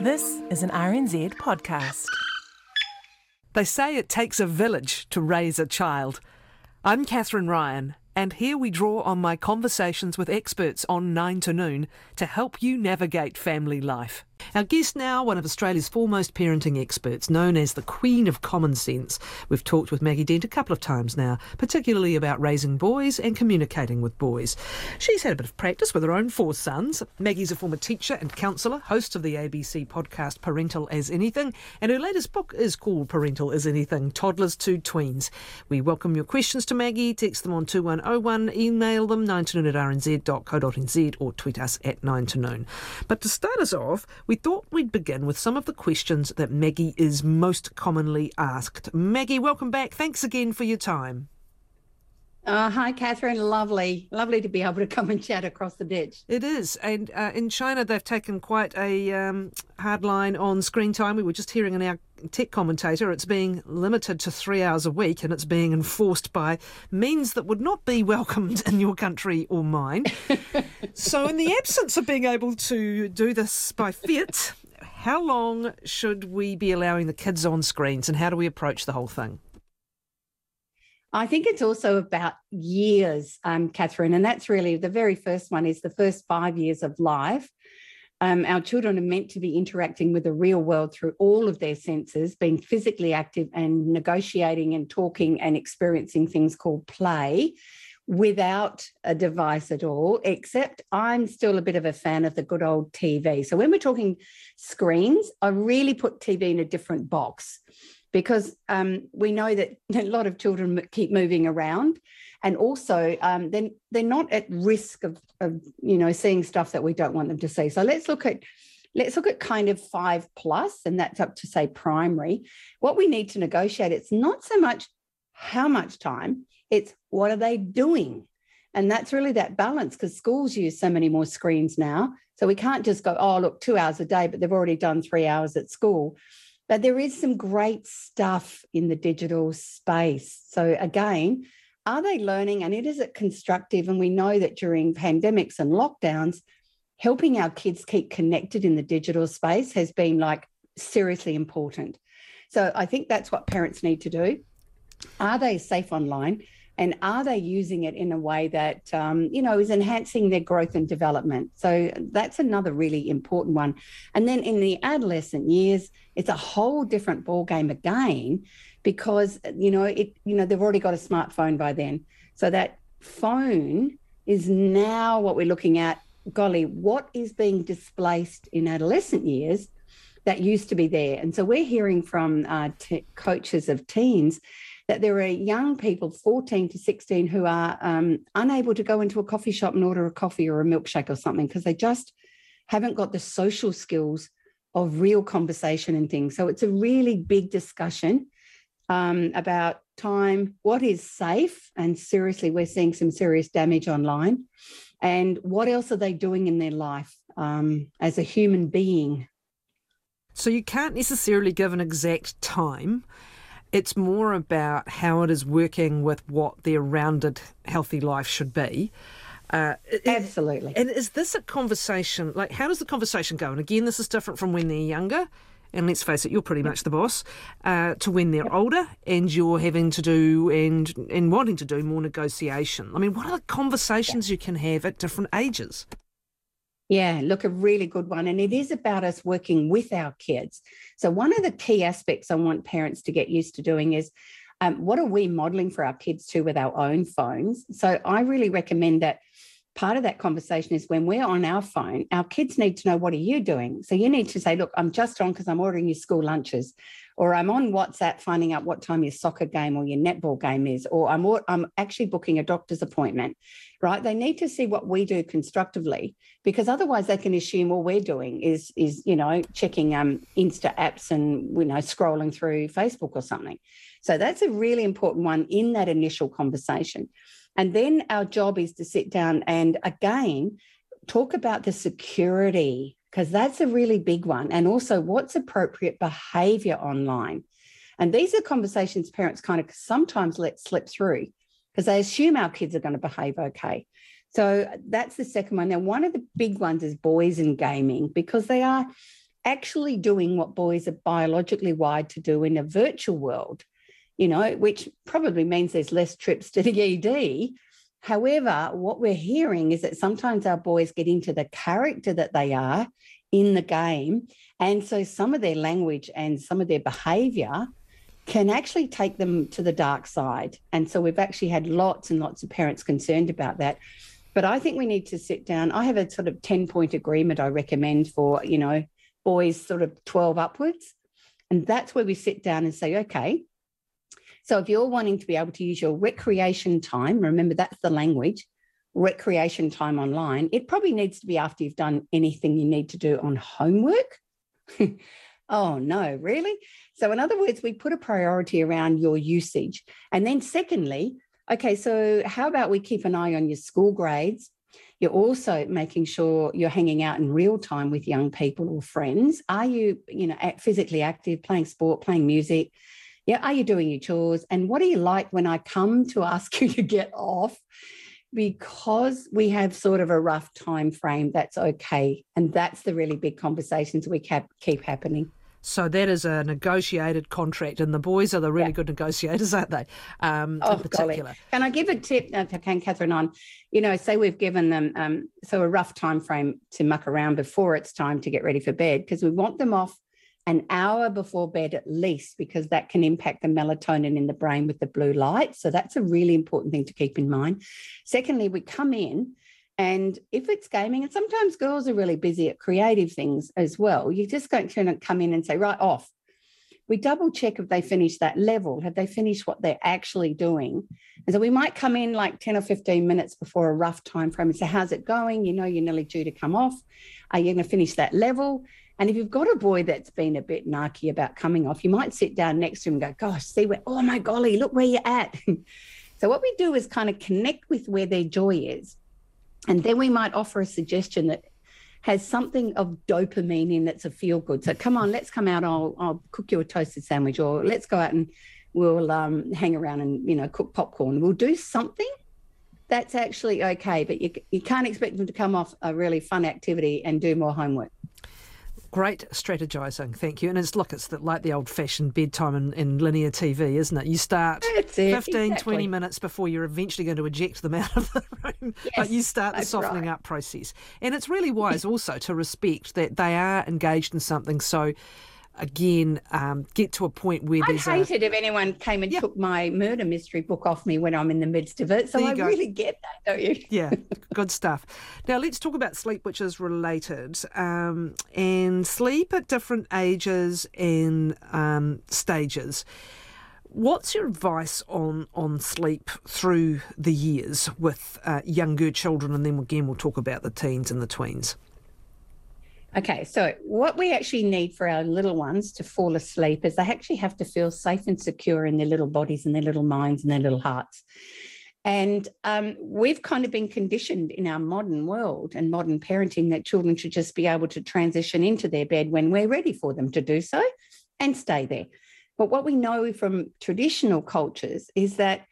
This is an RNZ podcast. They say it takes a village to raise a child. I'm Catherine Ryan, and here we draw on my conversations with experts on 9 to Noon to help you navigate family life. Our guest now, one of Australia's foremost parenting experts, known as the Queen of Common Sense. We've talked with Maggie Dent a couple of times now, particularly about raising boys and communicating with boys. She's had a bit of practice with her own four sons. Maggie's a former teacher and counsellor, host of the ABC podcast Parental as Anything, and her latest book is called Parental as Anything Toddlers to Tweens. We welcome your questions to Maggie. Text them on 2101, email them 9 to noon at rnz.co.nz, or tweet us at 9 to noon. But to start us off, we thought we'd begin with some of the questions that Maggie is most commonly asked. Maggie, welcome back. Thanks again for your time. Uh, hi, Catherine. Lovely, lovely to be able to come and chat across the ditch. It is, and uh, in China they've taken quite a um, hard line on screen time. We were just hearing in our tech commentator it's being limited to three hours a week, and it's being enforced by means that would not be welcomed in your country or mine. so, in the absence of being able to do this by fiat, how long should we be allowing the kids on screens, and how do we approach the whole thing? I think it's also about years, um, Catherine, and that's really the very first one is the first five years of life. Um, our children are meant to be interacting with the real world through all of their senses, being physically active and negotiating and talking and experiencing things called play without a device at all, except I'm still a bit of a fan of the good old TV. So when we're talking screens, I really put TV in a different box because um, we know that a lot of children keep moving around and also um, then they're, not at risk of, of you know seeing stuff that we don't want them to see. So let's look at let's look at kind of five plus and that's up to say primary. What we need to negotiate it's not so much how much time it's what are they doing? And that's really that balance because schools use so many more screens now. So we can't just go oh look two hours a day but they've already done three hours at school. But there is some great stuff in the digital space. So, again, are they learning and it is it constructive? And we know that during pandemics and lockdowns, helping our kids keep connected in the digital space has been like seriously important. So, I think that's what parents need to do. Are they safe online? And are they using it in a way that um, you know is enhancing their growth and development? So that's another really important one. And then in the adolescent years it's a whole different ball game again because you know it you know they've already got a smartphone by then. So that phone is now what we're looking at. Golly what is being displaced in adolescent years that used to be there? And so we're hearing from uh, t- coaches of teens that there are young people, 14 to 16, who are um, unable to go into a coffee shop and order a coffee or a milkshake or something because they just haven't got the social skills of real conversation and things. So it's a really big discussion um, about time, what is safe, and seriously, we're seeing some serious damage online, and what else are they doing in their life um, as a human being. So you can't necessarily give an exact time. It's more about how it is working with what their rounded, healthy life should be. Uh, Absolutely. And is this a conversation? Like, how does the conversation go? And again, this is different from when they're younger. And let's face it, you're pretty much the boss. Uh, to when they're older, and you're having to do and and wanting to do more negotiation. I mean, what are the conversations you can have at different ages? Yeah, look, a really good one. And it is about us working with our kids. So, one of the key aspects I want parents to get used to doing is um, what are we modeling for our kids too with our own phones? So, I really recommend that part of that conversation is when we're on our phone, our kids need to know what are you doing? So, you need to say, look, I'm just on because I'm ordering you school lunches or I'm on WhatsApp finding out what time your soccer game or your netball game is, or I'm, I'm actually booking a doctor's appointment, right? They need to see what we do constructively because otherwise they can assume all we're doing is, is you know, checking um, Insta apps and, you know, scrolling through Facebook or something. So that's a really important one in that initial conversation. And then our job is to sit down and again, talk about the security because that's a really big one. And also, what's appropriate behavior online? And these are conversations parents kind of sometimes let slip through because they assume our kids are going to behave okay. So that's the second one. Now, one of the big ones is boys and gaming because they are actually doing what boys are biologically wired to do in a virtual world, you know, which probably means there's less trips to the ED. However, what we're hearing is that sometimes our boys get into the character that they are in the game. And so some of their language and some of their behavior can actually take them to the dark side. And so we've actually had lots and lots of parents concerned about that. But I think we need to sit down. I have a sort of 10 point agreement I recommend for, you know, boys sort of 12 upwards. And that's where we sit down and say, okay, so if you're wanting to be able to use your recreation time, remember that's the language, recreation time online, it probably needs to be after you've done anything you need to do on homework. oh, no, really? So, in other words, we put a priority around your usage. And then, secondly, okay, so how about we keep an eye on your school grades? You're also making sure you're hanging out in real time with young people or friends. Are you, you know, physically active, playing sport, playing music? Yeah, are you doing your chores? And what do you like when I come to ask you to get off? Because we have sort of a rough time frame, that's okay. And that's the really big conversations we keep happening. So that is a negotiated contract, and the boys are the really yeah. good negotiators, aren't they? Um, oh, golly. Can I give a tip, if I can, Catherine, on, you know, say we've given them um, so a rough time frame to muck around before it's time to get ready for bed, because we want them off an hour before bed at least, because that can impact the melatonin in the brain with the blue light. So that's a really important thing to keep in mind. Secondly, we come in and if it's gaming, and sometimes girls are really busy at creative things as well, you're just don't turn and come in and say, right off. We double check if they finish that level. Have they finished what they're actually doing? And so we might come in like 10 or 15 minutes before a rough time frame and say, How's it going? You know, you're nearly due to come off. Are you going to finish that level? And if you've got a boy that's been a bit narky about coming off, you might sit down next to him and go, Gosh, see where, oh my golly, look where you're at. so what we do is kind of connect with where their joy is and then we might offer a suggestion that has something of dopamine in that's a feel good. So come on, let's come out. I'll, I'll cook you a toasted sandwich, or let's go out and we'll um, hang around and you know cook popcorn. We'll do something that's actually okay, but you you can't expect them to come off a really fun activity and do more homework. Great strategizing, thank you. And it's look, it's the, like the old fashioned bedtime in, in, linear TV, isn't it? You start it, 15, exactly. 20 minutes before you're eventually going to eject them out of the room, yes, but you start the softening right. up process. And it's really wise also to respect that they are engaged in something so again um, get to a point where I'd hate a... it if anyone came and yeah. took my murder mystery book off me when I'm in the midst of it. So I go. really get that, don't you? yeah, good stuff. Now let's talk about sleep, which is related, um, and sleep at different ages and um, stages. What's your advice on on sleep through the years with uh, younger children, and then again we'll talk about the teens and the tweens. Okay, so what we actually need for our little ones to fall asleep is they actually have to feel safe and secure in their little bodies and their little minds and their little hearts. And um, we've kind of been conditioned in our modern world and modern parenting that children should just be able to transition into their bed when we're ready for them to do so and stay there. But what we know from traditional cultures is that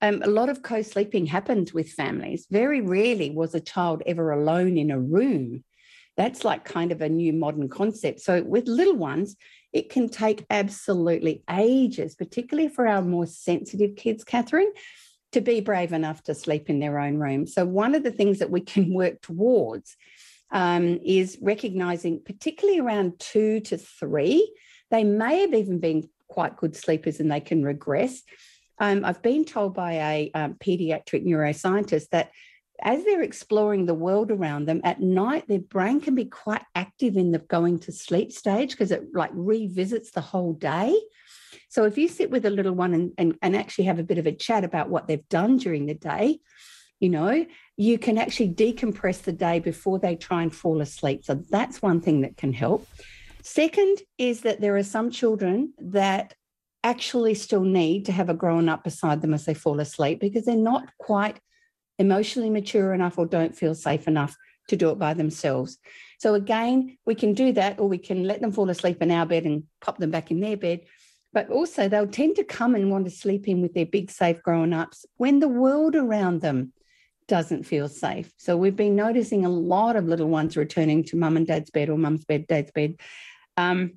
um, a lot of co sleeping happens with families. Very rarely was a child ever alone in a room that's like kind of a new modern concept. So with little ones, it can take absolutely ages, particularly for our more sensitive kids, Catherine, to be brave enough to sleep in their own room. So one of the things that we can work towards um, is recognizing, particularly around two to three, they may have even been quite good sleepers and they can regress. Um, I've been told by a um, pediatric neuroscientist that as they're exploring the world around them at night, their brain can be quite active in the going to sleep stage because it like revisits the whole day. So if you sit with a little one and, and, and actually have a bit of a chat about what they've done during the day, you know, you can actually decompress the day before they try and fall asleep. So that's one thing that can help. Second is that there are some children that actually still need to have a grown up beside them as they fall asleep because they're not quite emotionally mature enough or don't feel safe enough to do it by themselves. So again, we can do that, or we can let them fall asleep in our bed and pop them back in their bed. But also, they'll tend to come and want to sleep in with their big, safe grown ups when the world around them doesn't feel safe. So we've been noticing a lot of little ones returning to mum and dad's bed or mum's bed, dad's bed um,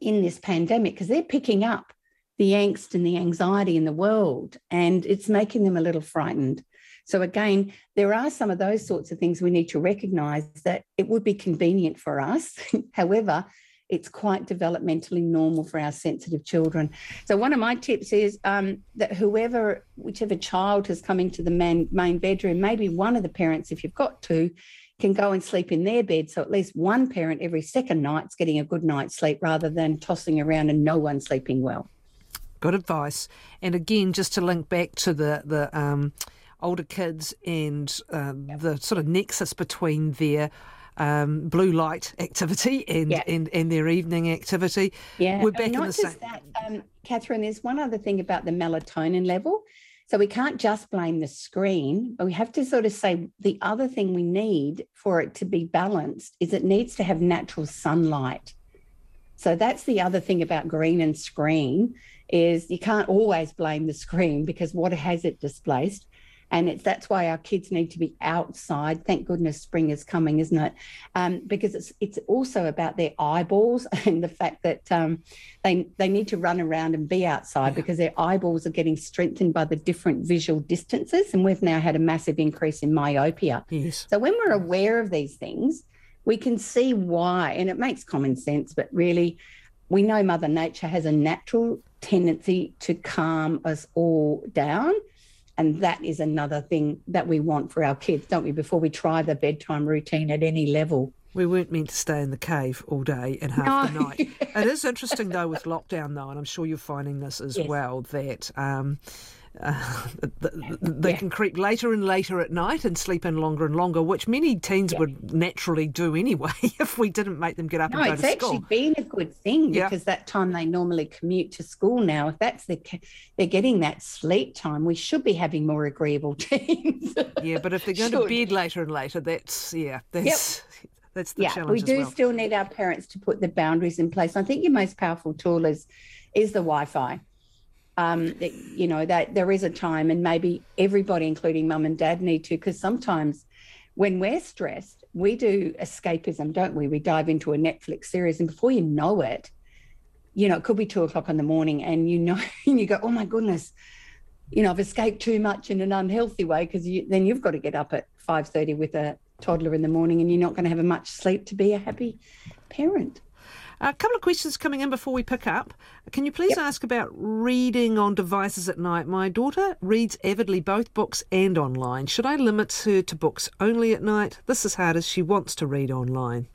in this pandemic because they're picking up the angst and the anxiety in the world and it's making them a little frightened. So, again, there are some of those sorts of things we need to recognize that it would be convenient for us. However, it's quite developmentally normal for our sensitive children. So, one of my tips is um, that whoever, whichever child has come into the main, bedroom, maybe one of the parents, if you've got two, can go and sleep in their bed. So, at least one parent every second night's getting a good night's sleep rather than tossing around and no one sleeping well. Good advice. And again, just to link back to the, the, um, older kids and um, the sort of nexus between their um, blue light activity and, yeah. and and their evening activity. Yeah, we're back and not in the just same. That, um, Catherine, there's one other thing about the melatonin level. So we can't just blame the screen, but we have to sort of say the other thing we need for it to be balanced is it needs to have natural sunlight. So that's the other thing about green and screen is you can't always blame the screen because what has it displaced? And it's that's why our kids need to be outside. Thank goodness spring is coming, isn't it? Um, because it's it's also about their eyeballs and the fact that um, they they need to run around and be outside yeah. because their eyeballs are getting strengthened by the different visual distances, and we've now had a massive increase in myopia. Yes. So when we're aware of these things, we can see why, and it makes common sense. But really, we know Mother Nature has a natural tendency to calm us all down. And that is another thing that we want for our kids, don't we, before we try the bedtime routine at any level. We weren't meant to stay in the cave all day and half no. the night. it is interesting, though, with lockdown, though, and I'm sure you're finding this as yes. well, that. Um, uh, they yeah. can creep later and later at night and sleep in longer and longer, which many teens yeah. would naturally do anyway if we didn't make them get up no, and go to school. it's actually been a good thing yeah. because that time they normally commute to school now, if that's the they're getting that sleep time, we should be having more agreeable teens. yeah, but if they're going should. to bed later and later, that's yeah, that's. Yep. That's the yeah, challenge. We do well. still need our parents to put the boundaries in place. I think your most powerful tool is is the Wi-Fi um, you know that there is a time and maybe everybody including mum and dad need to because sometimes when we're stressed we do escapism don't we? We dive into a netflix series and before you know it you know it could be two o'clock in the morning and you know and you go oh my goodness you know i've escaped too much in an unhealthy way because you, then you've got to get up at 5.30 with a toddler in the morning and you're not going to have much sleep to be a happy parent a couple of questions coming in before we pick up. Can you please yep. ask about reading on devices at night? My daughter reads avidly both books and online. Should I limit her to books only at night? This is hard as she wants to read online.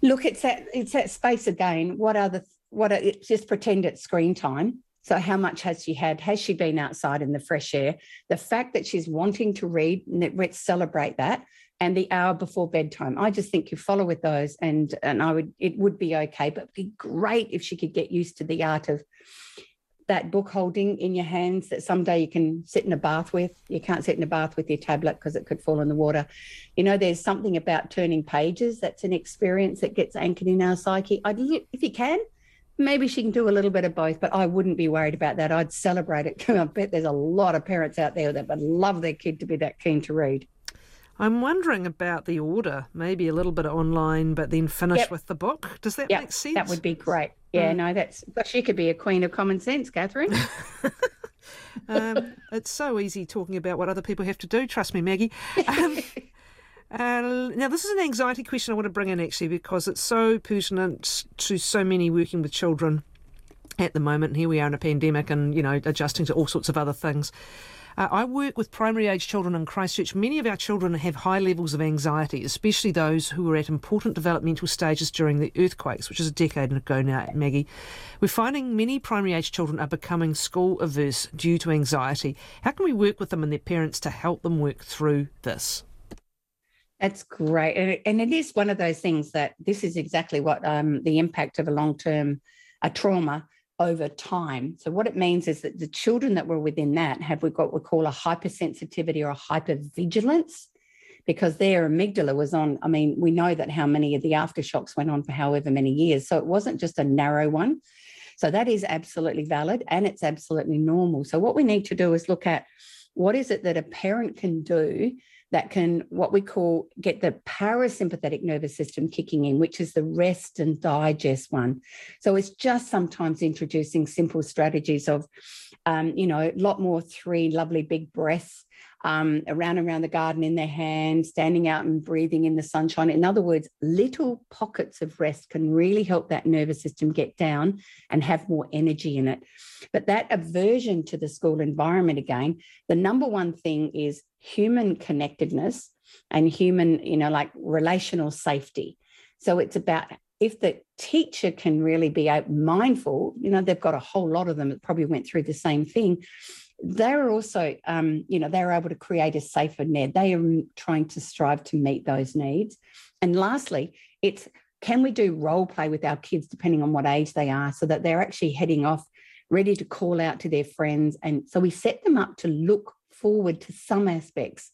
Look, it's that it's that space again. What are the what are just pretend it's screen time. So how much has she had? Has she been outside in the fresh air? The fact that she's wanting to read, let's celebrate that and the hour before bedtime. I just think you follow with those and and I would it would be okay, but be great if she could get used to the art of that book holding in your hands that someday you can sit in a bath with. You can't sit in a bath with your tablet because it could fall in the water. You know, there's something about turning pages that's an experience that gets anchored in our psyche. I'd if you can, maybe she can do a little bit of both, but I wouldn't be worried about that. I'd celebrate it. I bet there's a lot of parents out there that would love their kid to be that keen to read. I'm wondering about the order, maybe a little bit online, but then finish yep. with the book. Does that yep. make sense? That would be great. Yeah, mm. no, that's she could be a queen of common sense, Catherine. um, it's so easy talking about what other people have to do. Trust me, Maggie. Um, uh, now, this is an anxiety question I want to bring in actually because it's so pertinent to so many working with children at the moment. Here we are in a pandemic and, you know, adjusting to all sorts of other things. Uh, I work with primary age children in Christchurch. Many of our children have high levels of anxiety, especially those who were at important developmental stages during the earthquakes, which is a decade ago now, Maggie. We're finding many primary age children are becoming school averse due to anxiety. How can we work with them and their parents to help them work through this? That's great. And it is one of those things that this is exactly what um, the impact of a long term a trauma over time. So what it means is that the children that were within that have we've got what we call a hypersensitivity or a hypervigilance because their amygdala was on. I mean, we know that how many of the aftershocks went on for however many years. So it wasn't just a narrow one. So that is absolutely valid and it's absolutely normal. So what we need to do is look at what is it that a parent can do that can what we call get the parasympathetic nervous system kicking in which is the rest and digest one. So it's just sometimes introducing simple strategies of um, you know a lot more three lovely big breaths um, around around the garden in their hands, standing out and breathing in the sunshine. In other words, little pockets of rest can really help that nervous system get down and have more energy in it. But that aversion to the school environment again, the number one thing is human connectedness and human, you know, like relational safety. So it's about if the teacher can really be mindful, you know, they've got a whole lot of them that probably went through the same thing they're also, um, you know, they're able to create a safer net. They are trying to strive to meet those needs. And lastly, it's can we do role play with our kids depending on what age they are so that they're actually heading off ready to call out to their friends. And so we set them up to look forward to some aspects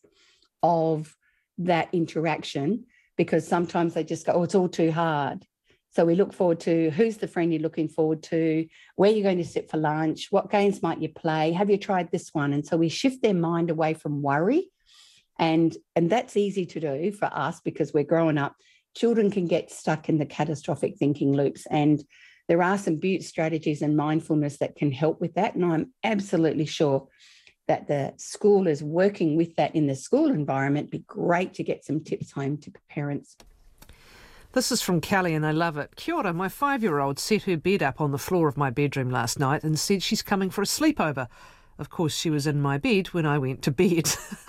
of that interaction because sometimes they just go, oh, it's all too hard. So we look forward to who's the friend you're looking forward to, where you're going to sit for lunch, what games might you play, have you tried this one? And so we shift their mind away from worry. And, and that's easy to do for us because we're growing up. Children can get stuck in the catastrophic thinking loops. And there are some butte strategies and mindfulness that can help with that. And I'm absolutely sure that the school is working with that in the school environment. It'd be great to get some tips home to parents. This is from Kelly and I love it. Kia ora, my five year old set her bed up on the floor of my bedroom last night and said she's coming for a sleepover. Of course, she was in my bed when I went to bed.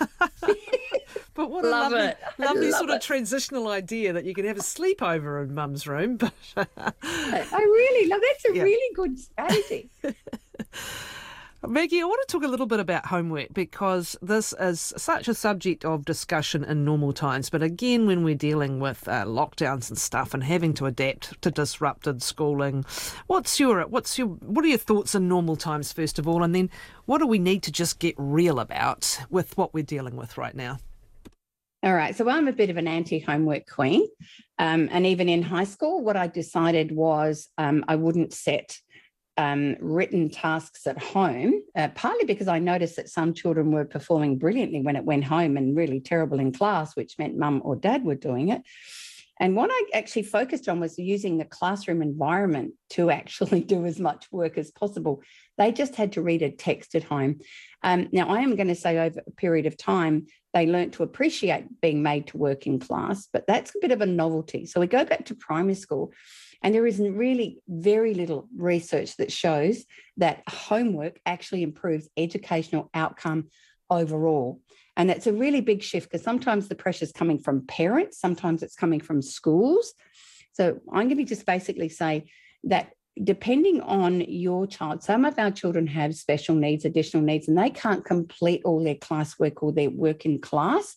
but what love a lovely, lovely sort it. of transitional idea that you can have a sleepover in mum's room. But I really love that's a yeah. really good strategy. Maggie, I want to talk a little bit about homework because this is such a subject of discussion in normal times. But again, when we're dealing with uh, lockdowns and stuff and having to adapt to disrupted schooling, what's your what's your what are your thoughts in normal times first of all, and then what do we need to just get real about with what we're dealing with right now? All right. So I'm a bit of an anti homework queen. Um, and even in high school, what I decided was um, I wouldn't set um, written tasks at home, uh, partly because I noticed that some children were performing brilliantly when it went home and really terrible in class, which meant mum or dad were doing it. And what I actually focused on was using the classroom environment to actually do as much work as possible. They just had to read a text at home. Um, now, I am going to say over a period of time, they learnt to appreciate being made to work in class, but that's a bit of a novelty. So we go back to primary school and there isn't really very little research that shows that homework actually improves educational outcome overall. And that's a really big shift because sometimes the pressure is coming from parents, sometimes it's coming from schools. So I'm going to just basically say that depending on your child, some of our children have special needs, additional needs, and they can't complete all their classwork or their work in class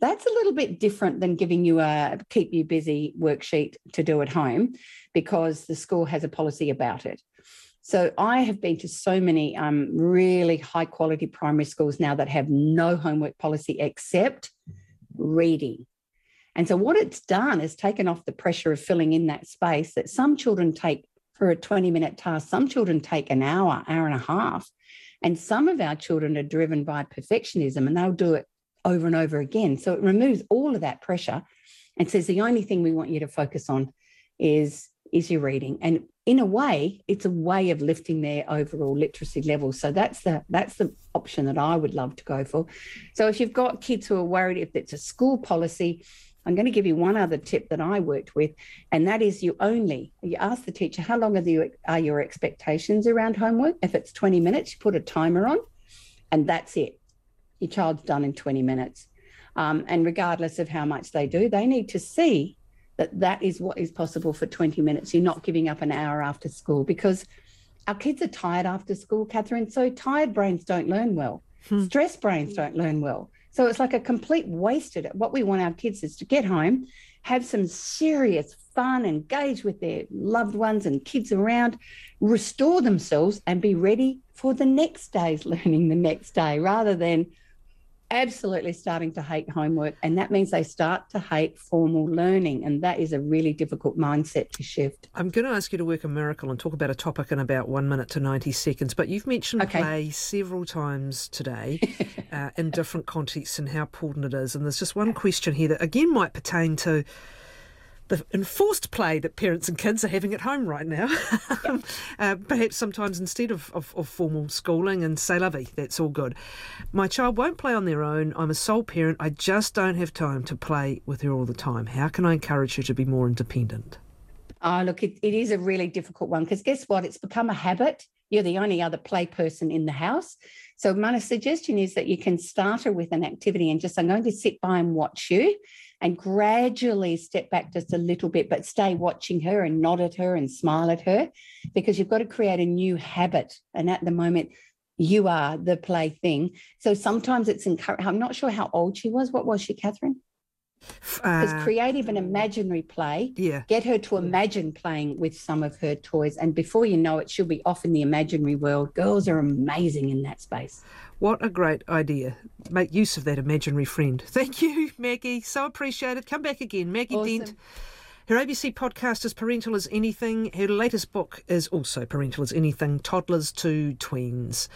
that's a little bit different than giving you a keep you busy worksheet to do at home because the school has a policy about it. So I have been to so many um, really high quality primary schools now that have no homework policy except reading. And so what it's done is taken off the pressure of filling in that space that some children take for a 20 minute task, some children take an hour, hour and a half. And some of our children are driven by perfectionism and they'll do it over and over again. So it removes all of that pressure and says the only thing we want you to focus on is is your reading. And in a way, it's a way of lifting their overall literacy level. So that's the that's the option that I would love to go for. So if you've got kids who are worried if it's a school policy, I'm going to give you one other tip that I worked with, and that is you only you ask the teacher how long are, the, are your expectations around homework. If it's 20 minutes, you put a timer on, and that's it your child's done in 20 minutes. Um, and regardless of how much they do, they need to see that that is what is possible for 20 minutes. You're not giving up an hour after school because our kids are tired after school, Catherine. So tired brains don't learn well. Hmm. Stress brains don't learn well. So it's like a complete wasted. What we want our kids is to get home, have some serious fun, engage with their loved ones and kids around, restore themselves, and be ready for the next day's learning the next day rather than absolutely starting to hate homework. And that means they start to hate formal learning. And that is a really difficult mindset to shift. I'm going to ask you to work a miracle and talk about a topic in about one minute to 90 seconds. But you've mentioned okay. play several times today uh, in different contexts and how important it is. And there's just one question here that, again, might pertain to the enforced play that parents and kids are having at home right now. uh, perhaps sometimes instead of, of, of, formal schooling and say lovey, that's all good. My child won't play on their own. I'm a sole parent. I just don't have time to play with her all the time. How can I encourage her to be more independent? Oh, look, it, it is a really difficult one because guess what? It's become a habit. You're the only other play person in the house. So, my suggestion is that you can start her with an activity and just, I'm going to sit by and watch you and gradually step back just a little bit, but stay watching her and nod at her and smile at her because you've got to create a new habit. And at the moment, you are the plaything. So sometimes it's encouraged. I'm not sure how old she was. What was she, Catherine? Because uh, creative and imaginary play, yeah. get her to imagine playing with some of her toys. And before you know it, she'll be off in the imaginary world. Girls are amazing in that space. What a great idea. Make use of that imaginary friend. Thank you, Maggie. So appreciated. Come back again. Maggie awesome. Dent. Her ABC podcast is Parental as Anything. Her latest book is also Parental as Anything Toddlers to Tweens.